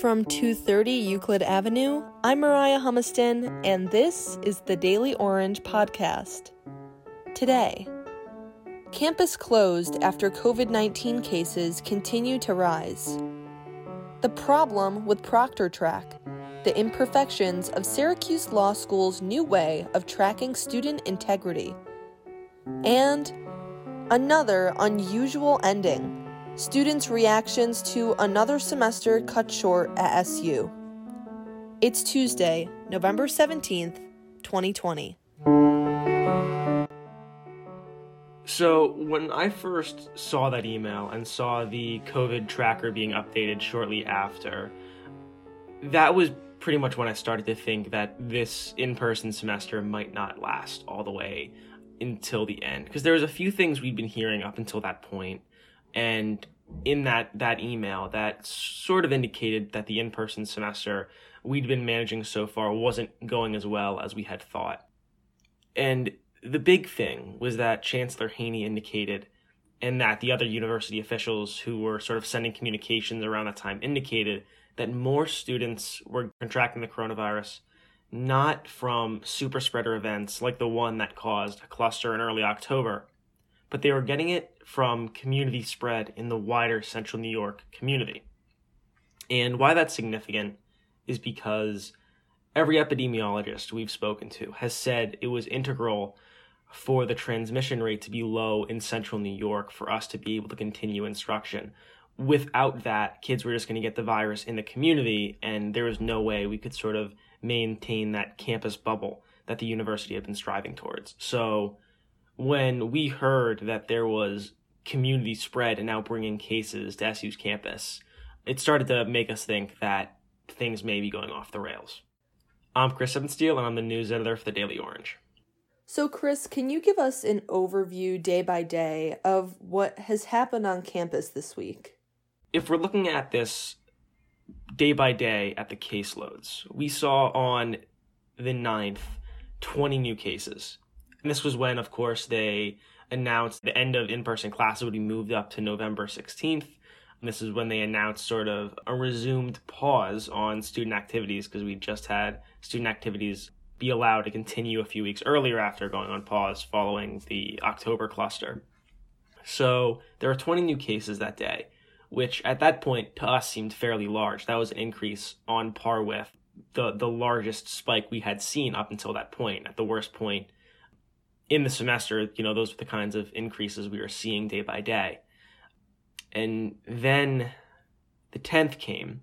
From 230 Euclid Avenue, I'm Moriah Humiston, and this is the Daily Orange podcast. Today, campus closed after COVID 19 cases continue to rise. The problem with ProctorTrack, the imperfections of Syracuse Law School's new way of tracking student integrity, and another unusual ending students' reactions to another semester cut short at SU. It's Tuesday, November 17th, 2020. So, when I first saw that email and saw the COVID tracker being updated shortly after, that was pretty much when I started to think that this in person semester might not last all the way until the end. Because there was a few things we'd been hearing up until that point and in that that email that sort of indicated that the in-person semester we'd been managing so far wasn't going as well as we had thought. And the big thing was that Chancellor Haynie indicated and that the other university officials who were sort of sending communications around that time indicated that more students were contracting the coronavirus not from super spreader events like the one that caused a cluster in early October, but they were getting it from community spread in the wider central New York community. And why that's significant is because every epidemiologist we've spoken to has said it was integral for the transmission rate to be low in central New York for us to be able to continue instruction. Without that, kids were just going to get the virus in the community, and there was no way we could sort of maintain that campus bubble that the university had been striving towards. So, when we heard that there was community spread and now bringing cases to SU's campus, it started to make us think that things may be going off the rails. I'm Chris Hippensteel, and I'm the news editor for the Daily Orange. So, Chris, can you give us an overview day by day of what has happened on campus this week? If we're looking at this day by day at the caseloads, we saw on the 9th 20 new cases. And this was when, of course, they announced the end of in person classes would be moved up to November 16th. And this is when they announced sort of a resumed pause on student activities because we just had student activities be allowed to continue a few weeks earlier after going on pause following the October cluster. So there were 20 new cases that day, which at that point to us seemed fairly large. That was an increase on par with the, the largest spike we had seen up until that point. At the worst point, in the semester, you know, those were the kinds of increases we were seeing day by day. And then the 10th came,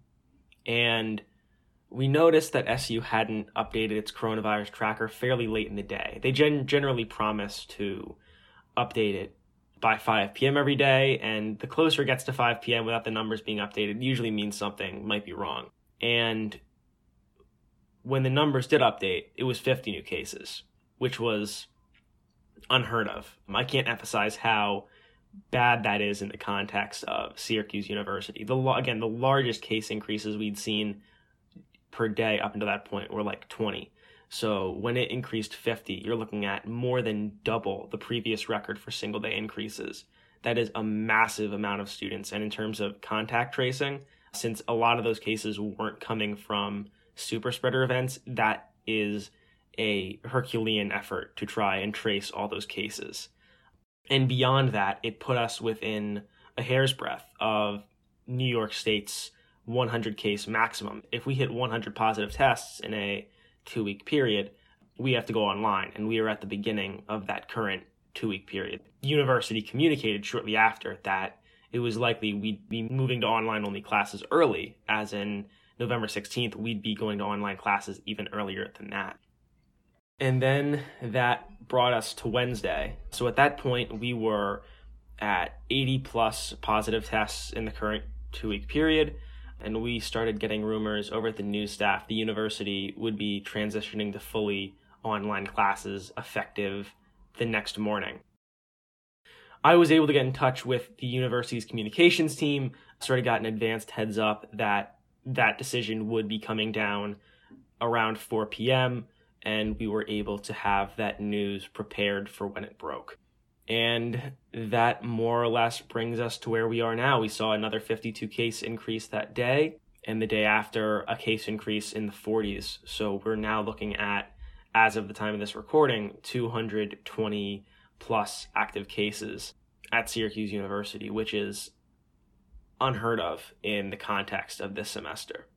and we noticed that SU hadn't updated its coronavirus tracker fairly late in the day. They gen- generally promise to update it by 5 p.m. every day, and the closer it gets to 5 p.m. without the numbers being updated usually means something might be wrong. And when the numbers did update, it was 50 new cases, which was unheard of. Um, I can't emphasize how bad that is in the context of Syracuse University. The again, the largest case increases we'd seen per day up until that point were like 20. So when it increased 50, you're looking at more than double the previous record for single day increases. That is a massive amount of students. And in terms of contact tracing, since a lot of those cases weren't coming from super spreader events, that is a Herculean effort to try and trace all those cases. And beyond that, it put us within a hair's breadth of New York State's 100 case maximum. If we hit 100 positive tests in a two week period, we have to go online. And we are at the beginning of that current two week period. University communicated shortly after that it was likely we'd be moving to online only classes early, as in November 16th, we'd be going to online classes even earlier than that. And then that brought us to Wednesday. So at that point, we were at 80 plus positive tests in the current two week period. And we started getting rumors over at the news staff the university would be transitioning to fully online classes effective the next morning. I was able to get in touch with the university's communications team, sort of got an advanced heads up that that decision would be coming down around 4 p.m and we were able to have that news prepared for when it broke. And that more or less brings us to where we are now. We saw another 52 case increase that day. and the day after a case increase in the 40s. So we're now looking at, as of the time of this recording, 220 plus active cases at Syracuse University, which is unheard of in the context of this semester.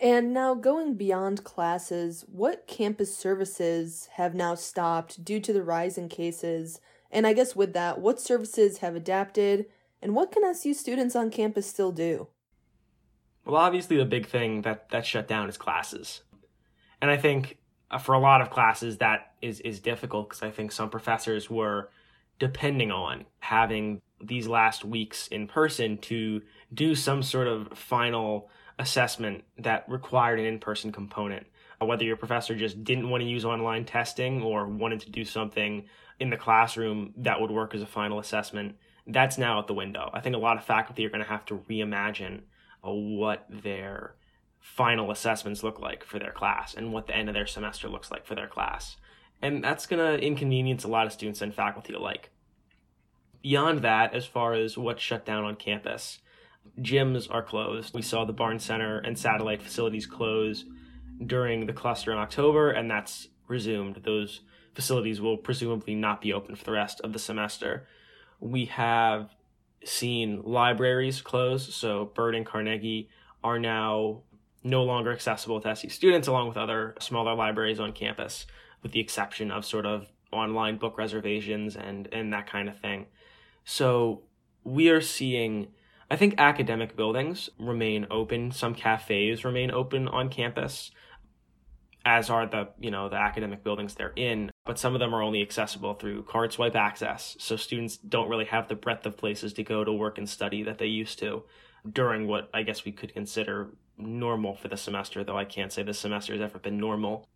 And now, going beyond classes, what campus services have now stopped due to the rise in cases? And I guess with that, what services have adapted? And what can SU students on campus still do? Well, obviously, the big thing that, that shut down is classes. And I think uh, for a lot of classes, that is, is difficult because I think some professors were depending on having these last weeks in person to do some sort of final assessment that required an in person component. Uh, whether your professor just didn't want to use online testing or wanted to do something in the classroom that would work as a final assessment, that's now out the window. I think a lot of faculty are going to have to reimagine uh, what their final assessments look like for their class and what the end of their semester looks like for their class. And that's going to inconvenience a lot of students and faculty alike. Beyond that, as far as what's shut down on campus, gyms are closed. We saw the Barnes Center and satellite facilities close during the cluster in October, and that's resumed. Those facilities will presumably not be open for the rest of the semester. We have seen libraries close, so Bird and Carnegie are now no longer accessible to SE students, along with other smaller libraries on campus, with the exception of sort of online book reservations and, and that kind of thing. So we are seeing, I think academic buildings remain open. Some cafes remain open on campus, as are the, you know, the academic buildings they're in, but some of them are only accessible through card swipe access. So students don't really have the breadth of places to go to work and study that they used to during what I guess we could consider normal for the semester, though I can't say this semester has ever been normal.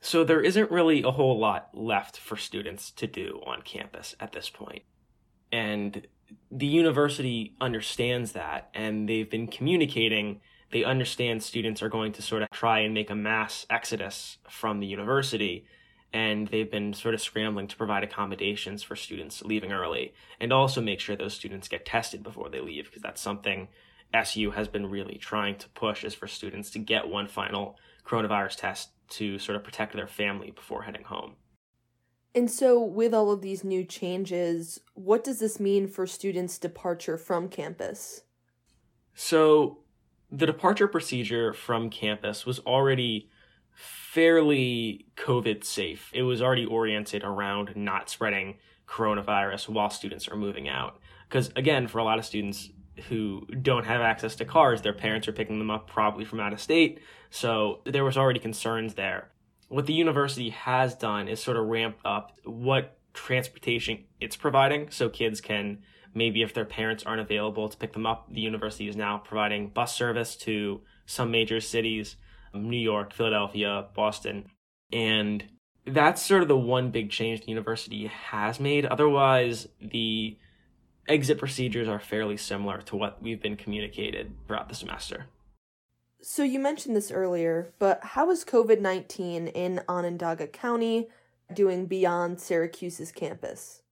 So there isn't really a whole lot left for students to do on campus at this point. And the university understands that, and they've been communicating. They understand students are going to sort of try and make a mass exodus from the university, and they've been sort of scrambling to provide accommodations for students leaving early, and also make sure those students get tested before they leave, because that's something SU has been really trying to push is for students to get one final coronavirus test to sort of protect their family before heading home. And so, with all of these new changes, what does this mean for students' departure from campus? So, the departure procedure from campus was already fairly COVID safe. It was already oriented around not spreading coronavirus while students are moving out. Because, again, for a lot of students who don't have access to cars, their parents are picking them up probably from out of state. So, there was already concerns there what the university has done is sort of ramp up what transportation it's providing so kids can maybe if their parents aren't available to pick them up the university is now providing bus service to some major cities um, new york philadelphia boston. And that's sort of the one big change the university has made. Otherwise the exit procedures are fairly similar to what we've been communicated throughout the semester so you mentioned this earlier, but how is COVID 19 in Onondaga County doing beyond Syracuse's campus?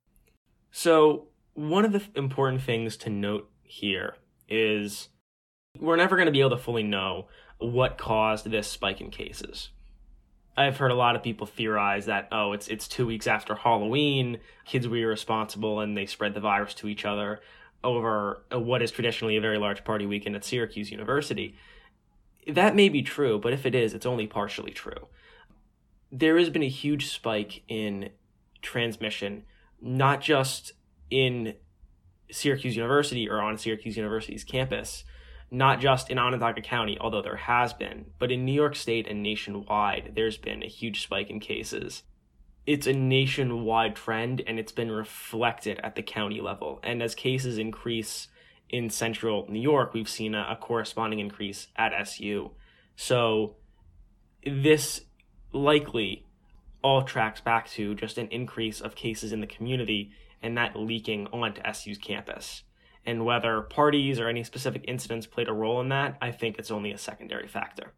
So, one of the important things to note here is we're never going to be able to fully know what caused this spike in cases. I've heard a lot of people theorize that oh it's it's 2 weeks after Halloween, kids were irresponsible and they spread the virus to each other over what is traditionally a very large party weekend at Syracuse University that may be true, but if it is, it's only partially true. There has been a huge spike in transmission, not just in Syracuse University or on Syracuse University's campus, not just in Onondaga County, although there has been, but in New York State and nationwide, there's been a huge spike in cases. It's a nationwide trend and it's been reflected at the county level. And as cases increase in central New York, we've seen a, a corresponding increase at SU. So this likely all tracks back to just an increase of cases in the community and that leaking onto SU's campus. And whether parties or any specific incidents played a role in that, I think it's only a secondary factor.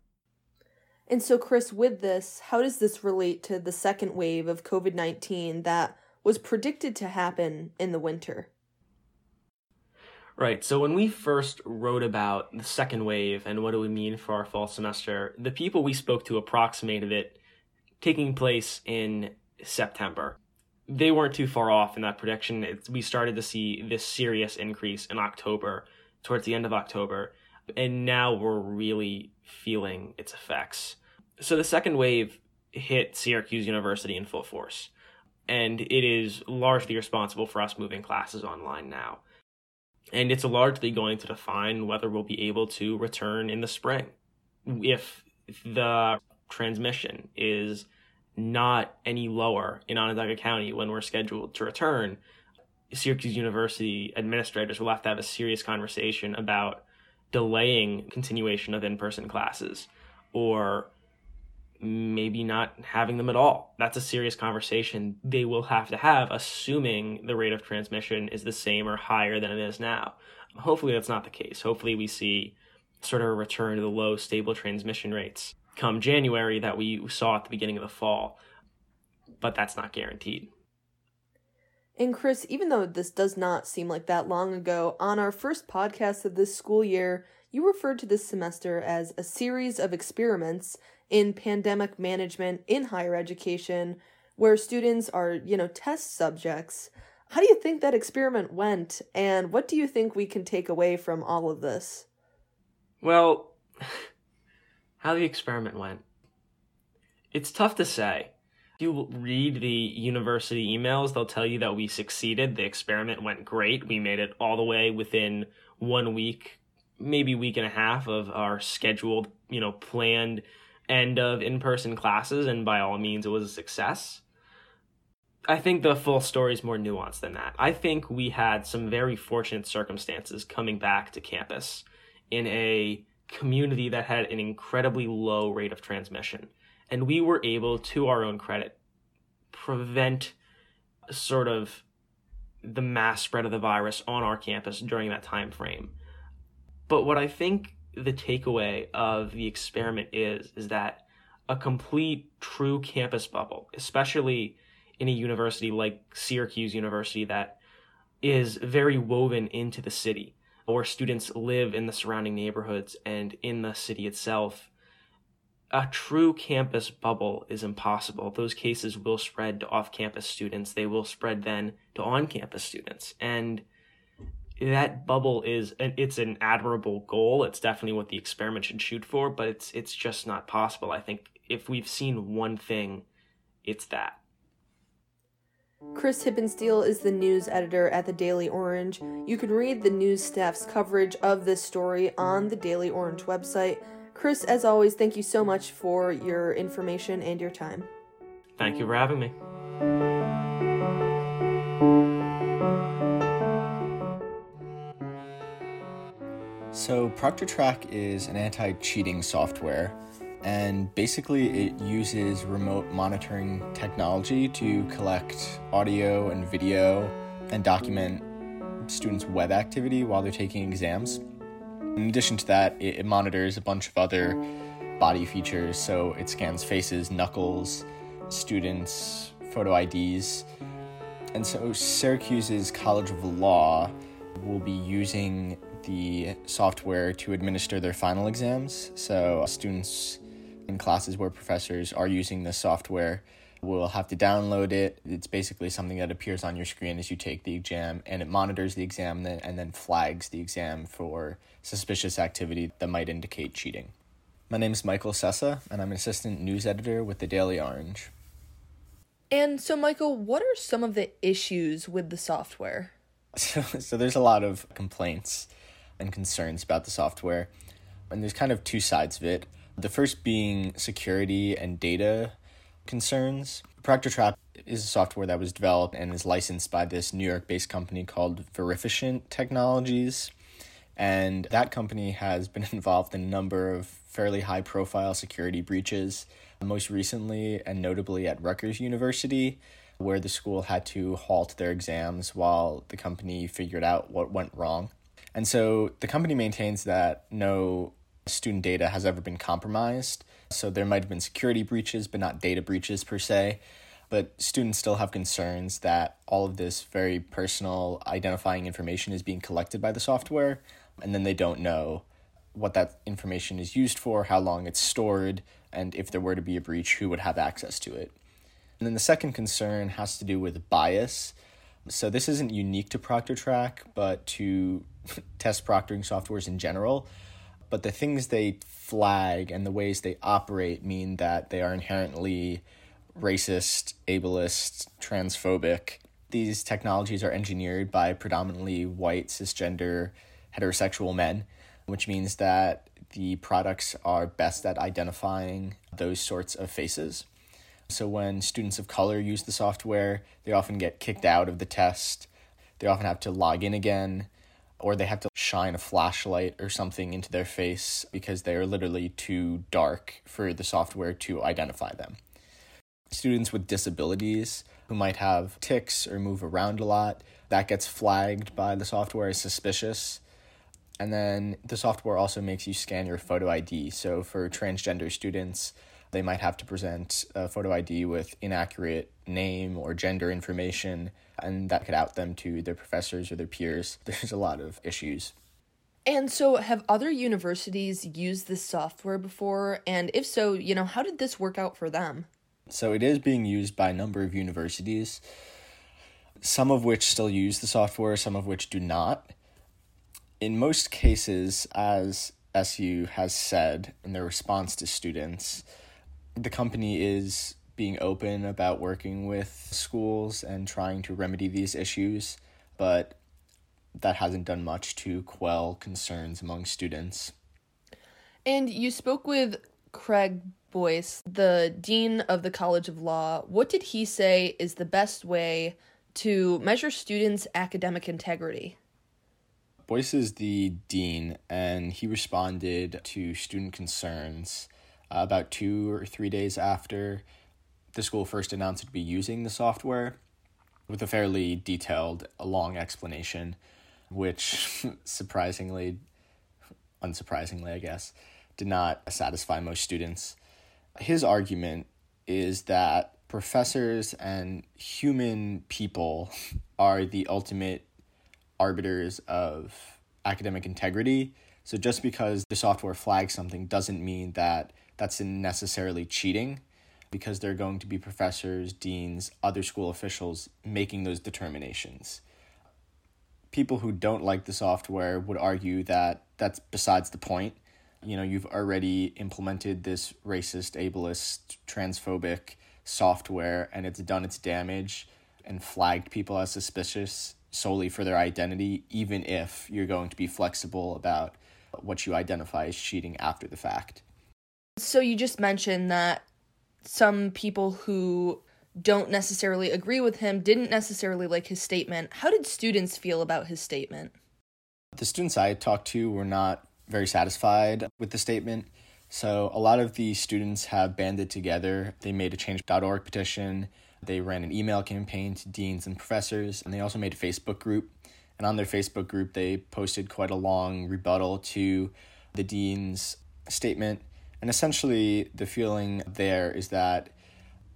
And so, Chris, with this, how does this relate to the second wave of COVID 19 that was predicted to happen in the winter? Right. So when we first wrote about the second wave and what it would mean for our fall semester, the people we spoke to approximated it taking place in September. They weren't too far off in that prediction. We started to see this serious increase in October, towards the end of October, and now we're really feeling its effects. So the second wave hit Syracuse University in full force, and it is largely responsible for us moving classes online now. And it's largely going to define whether we'll be able to return in the spring. If the transmission is not any lower in Onondaga County when we're scheduled to return, Syracuse University administrators will have to have a serious conversation about delaying continuation of in person classes or maybe not having them at all. That's a serious conversation they will have to have, assuming the rate of transmission is the same or higher than it is now. Hopefully, that's not the case. Hopefully, we see sort of a return to the low, stable transmission rates come January that we saw at the beginning of the fall, but that's not guaranteed. And Chris, even though this does not seem like that long ago, on our first podcast of this school year, you referred to this semester as a series of experiments in pandemic management in higher education where students are, you know, test subjects. How do you think that experiment went and what do you think we can take away from all of this? Well, how the experiment went. It's tough to say. If you read the university emails, they'll tell you that we succeeded. The experiment went great. We made it all the way within one week, maybe week and a half of our scheduled, you know, planned end of in person classes, and by all means, it was a success. I think the full story is more nuanced than that. I think we had some very fortunate circumstances coming back to campus in a community that had an incredibly low rate of transmission. And we were able, to our own credit, prevent sort of the mass spread of the virus on our campus during that time frame. But what I think the takeaway of the experiment is is that a complete true campus bubble, especially in a university like Syracuse University that is very woven into the city, where students live in the surrounding neighborhoods and in the city itself. A true campus bubble is impossible. Those cases will spread to off campus students. They will spread then to on campus students. And that bubble is it's an admirable goal. It's definitely what the experiment should shoot for, but it's it's just not possible. I think if we've seen one thing, it's that. Chris Hippensteel is the news editor at the Daily Orange. You can read the news staff's coverage of this story on the Daily Orange website. Chris, as always, thank you so much for your information and your time. Thank you for having me. So, ProctorTrack is an anti cheating software, and basically, it uses remote monitoring technology to collect audio and video and document students' web activity while they're taking exams. In addition to that, it, it monitors a bunch of other body features, so it scans faces, knuckles, students' photo IDs. And so, Syracuse's College of Law will be using the software to administer their final exams. So, students in classes where professors are using this software will have to download it. It's basically something that appears on your screen as you take the exam, and it monitors the exam and then flags the exam for suspicious activity that might indicate cheating. My name is Michael Sessa, and I'm an assistant news editor with the Daily Orange. And so, Michael, what are some of the issues with the software? So, so there's a lot of complaints and concerns about the software. And there's kind of two sides of it. The first being security and data concerns. ProctorTrack is a software that was developed and is licensed by this New York based company called Verificient Technologies. And that company has been involved in a number of fairly high profile security breaches, most recently and notably at Rutgers University, where the school had to halt their exams while the company figured out what went wrong. And so the company maintains that no student data has ever been compromised. So there might have been security breaches, but not data breaches per se. but students still have concerns that all of this very personal identifying information is being collected by the software, and then they don't know what that information is used for, how long it's stored, and if there were to be a breach, who would have access to it. And then the second concern has to do with bias. So this isn't unique to ProctorTrack, but to test proctoring softwares in general. But the things they flag and the ways they operate mean that they are inherently racist, ableist, transphobic. These technologies are engineered by predominantly white, cisgender, heterosexual men, which means that the products are best at identifying those sorts of faces. So when students of color use the software, they often get kicked out of the test. They often have to log in again, or they have to shine a flashlight or something into their face because they are literally too dark for the software to identify them. Students with disabilities who might have tics or move around a lot, that gets flagged by the software as suspicious. And then the software also makes you scan your photo ID. So for transgender students, they might have to present a photo ID with inaccurate name or gender information, and that could out them to their professors or their peers. There's a lot of issues. And so, have other universities used this software before? And if so, you know, how did this work out for them? So it is being used by a number of universities, some of which still use the software, some of which do not. In most cases, as SU has said in their response to students, the company is being open about working with schools and trying to remedy these issues, but that hasn't done much to quell concerns among students. And you spoke with Craig Boise, the Dean of the College of Law. What did he say is the best way to measure students' academic integrity? Boyce is the Dean, and he responded to student concerns uh, about two or three days after the school first announced to be using the software with a fairly detailed, long explanation, which surprisingly, unsurprisingly, I guess, did not satisfy most students. His argument is that professors and human people are the ultimate arbiters of academic integrity. So just because the software flags something doesn't mean that that's necessarily cheating because there are going to be professors, deans, other school officials making those determinations. People who don't like the software would argue that that's besides the point you know, you've already implemented this racist, ableist, transphobic software and it's done its damage and flagged people as suspicious solely for their identity, even if you're going to be flexible about what you identify as cheating after the fact. So you just mentioned that some people who don't necessarily agree with him didn't necessarily like his statement. How did students feel about his statement? The students I talked to were not very satisfied with the statement. So a lot of the students have banded together. They made a change.org petition. They ran an email campaign to deans and professors, and they also made a Facebook group. And on their Facebook group, they posted quite a long rebuttal to the dean's statement. And essentially, the feeling there is that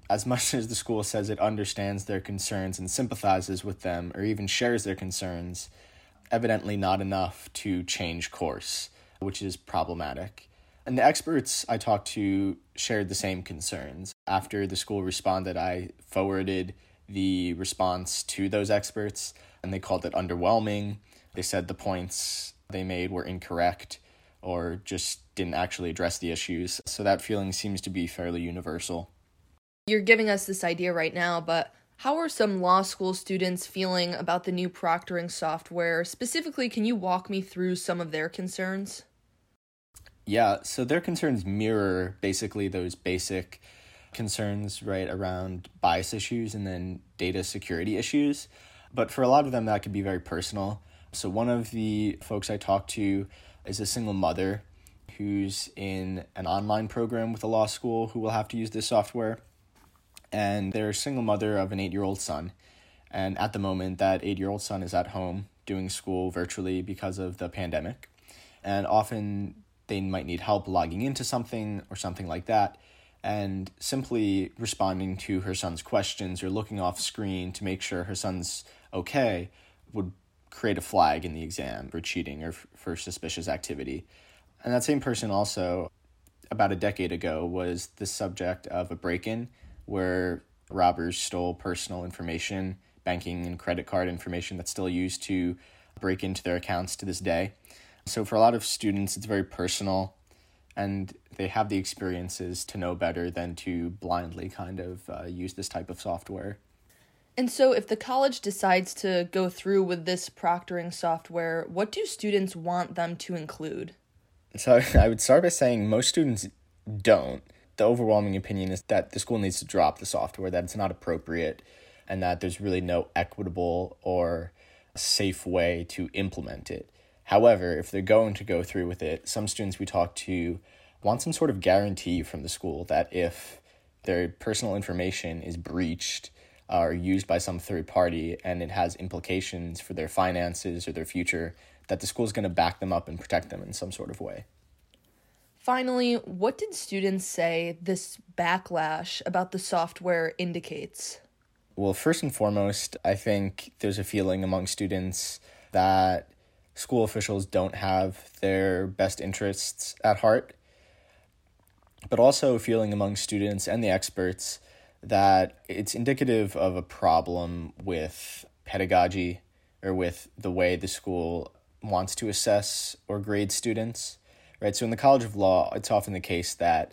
as much as the school says it understands their concerns and sympathizes with them, or even shares their concerns, evidently not enough to change course which is problematic. And the experts I talked to shared the same concerns. After the school responded, I forwarded the response to those experts, and they called it underwhelming. They said the points they made were incorrect or just didn't actually address the issues. So that feeling seems to be fairly universal. You're giving us this idea right now, but how are some law school students feeling about the new proctoring software? Specifically, can you walk me through some of their concerns? Yeah, so their concerns mirror basically those basic concerns, right, around bias issues and then data security issues. But for a lot of them, that could be very personal. So, one of the folks I talked to is a single mother who's in an online program with a law school who will have to use this software. And they're a single mother of an eight year old son. And at the moment, that eight year old son is at home doing school virtually because of the pandemic. And often they might need help logging into something or something like that. and simply responding to her son's questions or looking off screen to make sure her son's okay would create a flag in the exam for cheating or for suspicious activity. And that same person also, about a decade ago, was the subject of a break in where robbers stole personal information, banking and credit card information that's still used to break into their accounts to this day. So, for a lot of students, it's very personal and they have the experiences to know better than to blindly kind of uh, use this type of software. And so, if the college decides to go through with this proctoring software, what do students want them to include? So, I would start by saying most students don't. The overwhelming opinion is that the school needs to drop the software, that it's not appropriate, and that there's really no equitable or safe way to implement it. However, if they're going to go through with it, some students we talk to want some sort of guarantee from the school that if their personal information is breached or used by some third party and it has implications for their finances or their future, that the school is going to back them up and protect them in some sort of way. Finally, what did students say this backlash about the software indicates? Well, first and foremost, I think there's a feeling among students that school officials don't have their best interests at heart, but also a feeling among students and the experts that it's indicative of a problem with pedagogy or with the way the school wants to assess or grade students, right? So in the College of Law, it's often the case that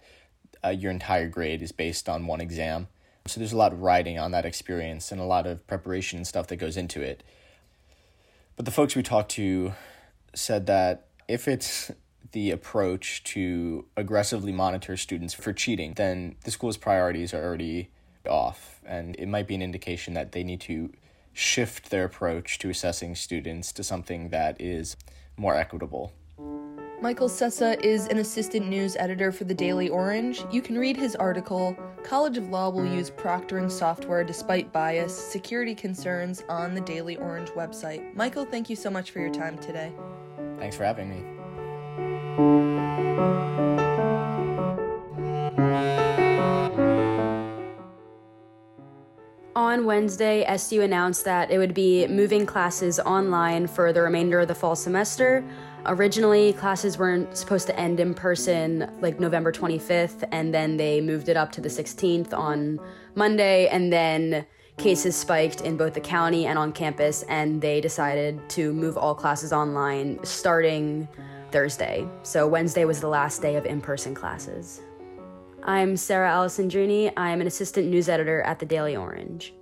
uh, your entire grade is based on one exam. So there's a lot of writing on that experience and a lot of preparation and stuff that goes into it. But the folks we talked to said that if it's the approach to aggressively monitor students for cheating, then the school's priorities are already off. And it might be an indication that they need to shift their approach to assessing students to something that is more equitable. Michael Sessa is an assistant news editor for the Daily Orange. You can read his article, College of Law Will Use Proctoring Software Despite Bias, Security Concerns, on the Daily Orange website. Michael, thank you so much for your time today. Thanks for having me. On Wednesday, SU announced that it would be moving classes online for the remainder of the fall semester. Originally, classes weren't supposed to end in person like November 25th, and then they moved it up to the 16th on Monday, and then cases spiked in both the county and on campus, and they decided to move all classes online starting Thursday. So Wednesday was the last day of in person classes. I'm Sarah Alessandrini. I'm an assistant news editor at the Daily Orange.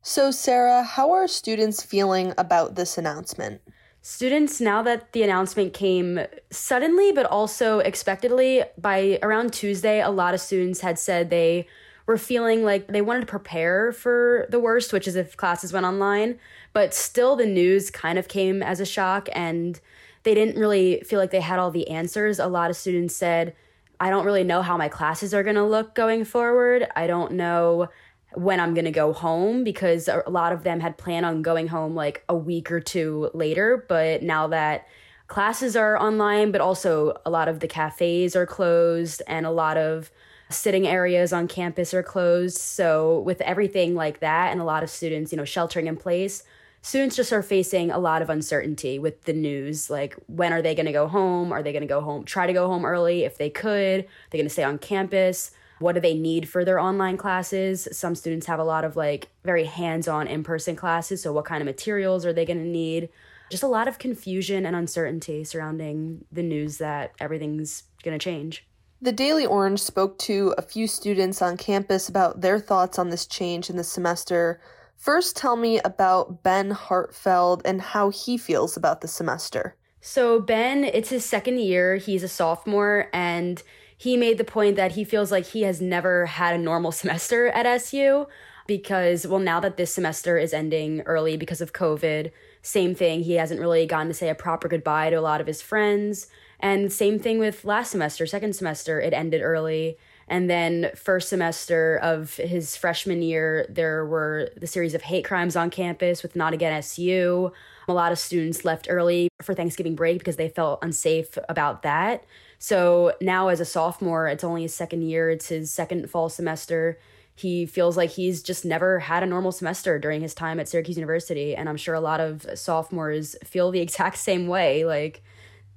So, Sarah, how are students feeling about this announcement? Students, now that the announcement came suddenly but also expectedly, by around Tuesday, a lot of students had said they were feeling like they wanted to prepare for the worst, which is if classes went online. But still, the news kind of came as a shock, and they didn't really feel like they had all the answers. A lot of students said, I don't really know how my classes are going to look going forward. I don't know when I'm going to go home because a lot of them had planned on going home like a week or two later. But now that classes are online, but also a lot of the cafes are closed and a lot of sitting areas on campus are closed. So, with everything like that and a lot of students, you know, sheltering in place, students just are facing a lot of uncertainty with the news. Like, when are they going to go home? Are they going to go home, try to go home early if they could? They're going to stay on campus what do they need for their online classes some students have a lot of like very hands-on in-person classes so what kind of materials are they going to need just a lot of confusion and uncertainty surrounding the news that everything's going to change the Daily Orange spoke to a few students on campus about their thoughts on this change in the semester. First, tell me about Ben Hartfeld and how he feels about the semester. So, Ben, it's his second year. He's a sophomore, and he made the point that he feels like he has never had a normal semester at SU because, well, now that this semester is ending early because of COVID, same thing. He hasn't really gotten to say a proper goodbye to a lot of his friends. And same thing with last semester, second semester, it ended early. And then, first semester of his freshman year, there were the series of hate crimes on campus with Not Again SU. A lot of students left early for Thanksgiving break because they felt unsafe about that. So now, as a sophomore, it's only his second year, it's his second fall semester. He feels like he's just never had a normal semester during his time at Syracuse University. And I'm sure a lot of sophomores feel the exact same way. Like,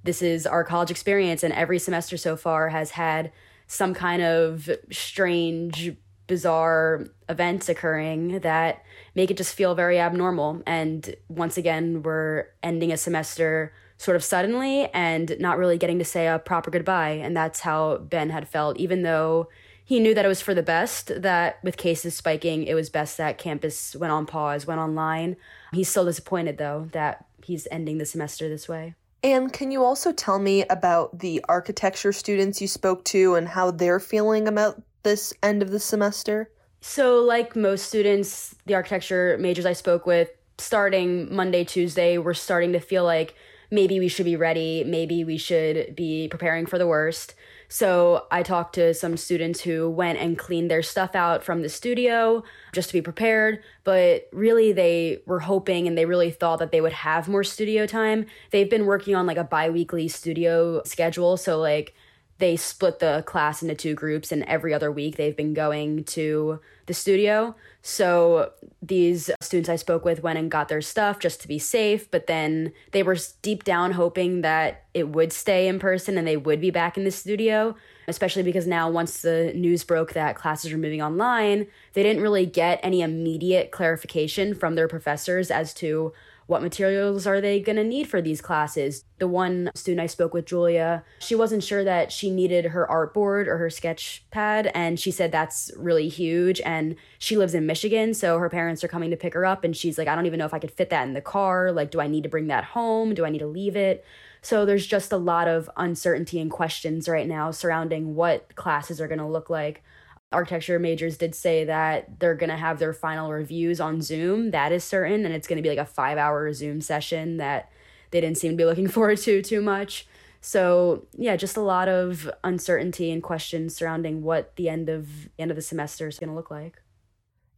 this is our college experience, and every semester so far has had some kind of strange, bizarre events occurring that make it just feel very abnormal. And once again, we're ending a semester sort of suddenly and not really getting to say a proper goodbye. And that's how Ben had felt, even though he knew that it was for the best, that with cases spiking, it was best that campus went on pause, went online. He's still disappointed, though, that he's ending the semester this way. And can you also tell me about the architecture students you spoke to and how they're feeling about this end of the semester? So, like most students, the architecture majors I spoke with, starting Monday, Tuesday, we're starting to feel like maybe we should be ready, maybe we should be preparing for the worst. So I talked to some students who went and cleaned their stuff out from the studio just to be prepared, but really they were hoping and they really thought that they would have more studio time. They've been working on like a bi-weekly studio schedule, so like they split the class into two groups and every other week they've been going to the studio. So these students i spoke with went and got their stuff just to be safe but then they were deep down hoping that it would stay in person and they would be back in the studio especially because now once the news broke that classes were moving online they didn't really get any immediate clarification from their professors as to what materials are they going to need for these classes? The one student I spoke with, Julia, she wasn't sure that she needed her art board or her sketch pad. And she said that's really huge. And she lives in Michigan. So her parents are coming to pick her up. And she's like, I don't even know if I could fit that in the car. Like, do I need to bring that home? Do I need to leave it? So there's just a lot of uncertainty and questions right now surrounding what classes are going to look like architecture majors did say that they're going to have their final reviews on Zoom. That is certain. And it's going to be like a five hour Zoom session that they didn't seem to be looking forward to too much. So yeah, just a lot of uncertainty and questions surrounding what the end of end of the semester is going to look like.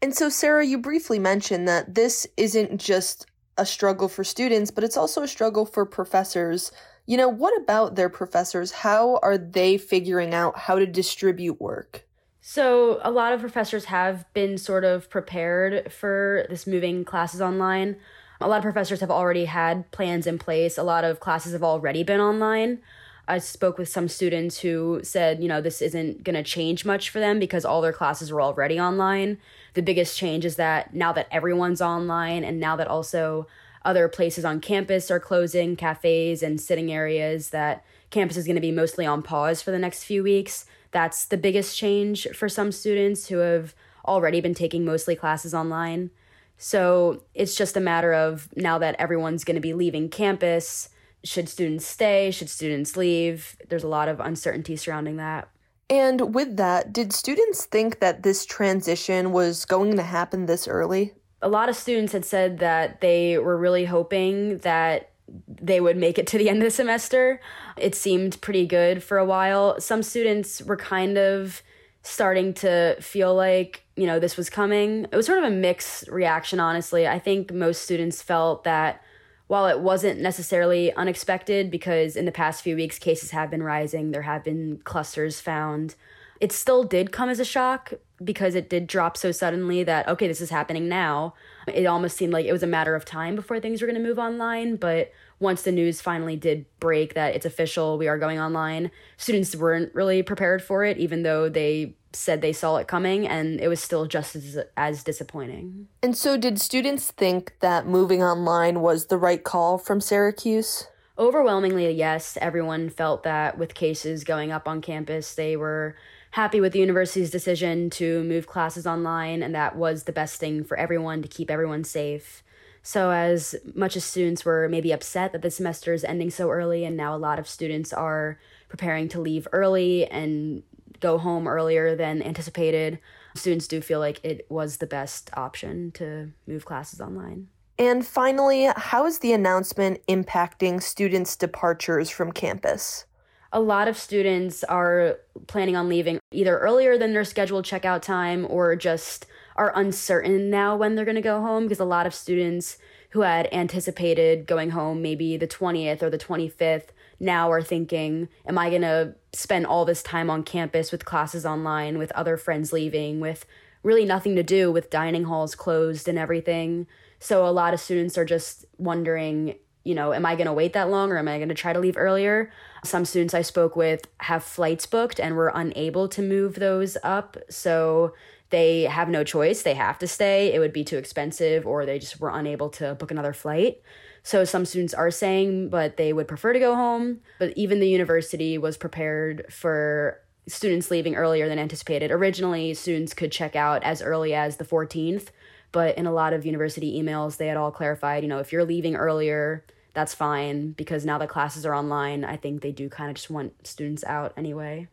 And so Sarah, you briefly mentioned that this isn't just a struggle for students, but it's also a struggle for professors. You know, what about their professors? How are they figuring out how to distribute work? So, a lot of professors have been sort of prepared for this moving classes online. A lot of professors have already had plans in place. A lot of classes have already been online. I spoke with some students who said, you know, this isn't going to change much for them because all their classes were already online. The biggest change is that now that everyone's online and now that also other places on campus are closing, cafes and sitting areas, that campus is going to be mostly on pause for the next few weeks that's the biggest change for some students who have already been taking mostly classes online. So it's just a matter of now that everyone's going to be leaving campus, should students stay? Should students leave? There's a lot of uncertainty surrounding that. And with that, did students think that this transition was going to happen this early? A lot of students had said that they were really hoping that they would make it to the end of the semester. It seemed pretty good for a while. Some students were kind of starting to feel like, you know, this was coming. It was sort of a mixed reaction, honestly. I think most students felt that while it wasn't necessarily unexpected, because in the past few weeks cases have been rising, there have been clusters found. It still did come as a shock because it did drop so suddenly that, okay, this is happening now. It almost seemed like it was a matter of time before things were going to move online. But once the news finally did break that it's official, we are going online, students weren't really prepared for it, even though they said they saw it coming, and it was still just as, as disappointing. And so, did students think that moving online was the right call from Syracuse? Overwhelmingly, yes. Everyone felt that with cases going up on campus, they were happy with the university's decision to move classes online, and that was the best thing for everyone to keep everyone safe. So, as much as students were maybe upset that the semester is ending so early, and now a lot of students are preparing to leave early and go home earlier than anticipated, students do feel like it was the best option to move classes online. And finally, how is the announcement impacting students' departures from campus? A lot of students are planning on leaving either earlier than their scheduled checkout time or just are uncertain now when they're going to go home because a lot of students who had anticipated going home maybe the 20th or the 25th now are thinking, am I going to spend all this time on campus with classes online, with other friends leaving, with really nothing to do, with dining halls closed and everything? So a lot of students are just wondering, you know, am I going to wait that long or am I going to try to leave earlier? Some students I spoke with have flights booked and were unable to move those up. So they have no choice. They have to stay. It would be too expensive or they just were unable to book another flight. So some students are saying, but they would prefer to go home. But even the university was prepared for students leaving earlier than anticipated. Originally, students could check out as early as the 14th, but in a lot of university emails, they had all clarified, you know, if you're leaving earlier, that's fine because now the classes are online. I think they do kind of just want students out anyway.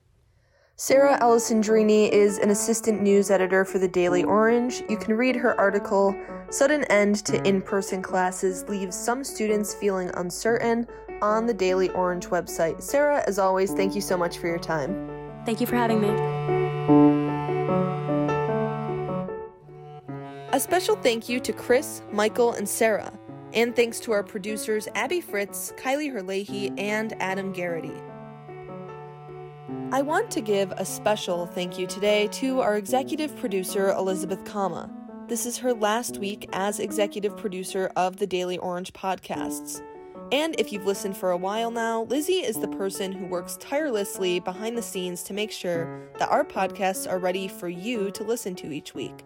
Sarah Alessandrini is an assistant news editor for the Daily Orange. You can read her article, Sudden End to In Person Classes Leaves Some Students Feeling Uncertain, on the Daily Orange website. Sarah, as always, thank you so much for your time. Thank you for having me. A special thank you to Chris, Michael, and Sarah, and thanks to our producers Abby Fritz, Kiley Herlihy, and Adam Garrity. I want to give a special thank you today to our executive producer, Elizabeth Kauma. This is her last week as executive producer of the Daily Orange podcasts. And if you've listened for a while now, Lizzie is the person who works tirelessly behind the scenes to make sure that our podcasts are ready for you to listen to each week.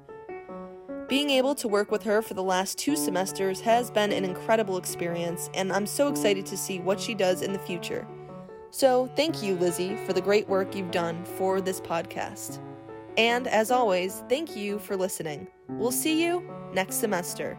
Being able to work with her for the last two semesters has been an incredible experience, and I'm so excited to see what she does in the future. So, thank you, Lizzie, for the great work you've done for this podcast. And as always, thank you for listening. We'll see you next semester.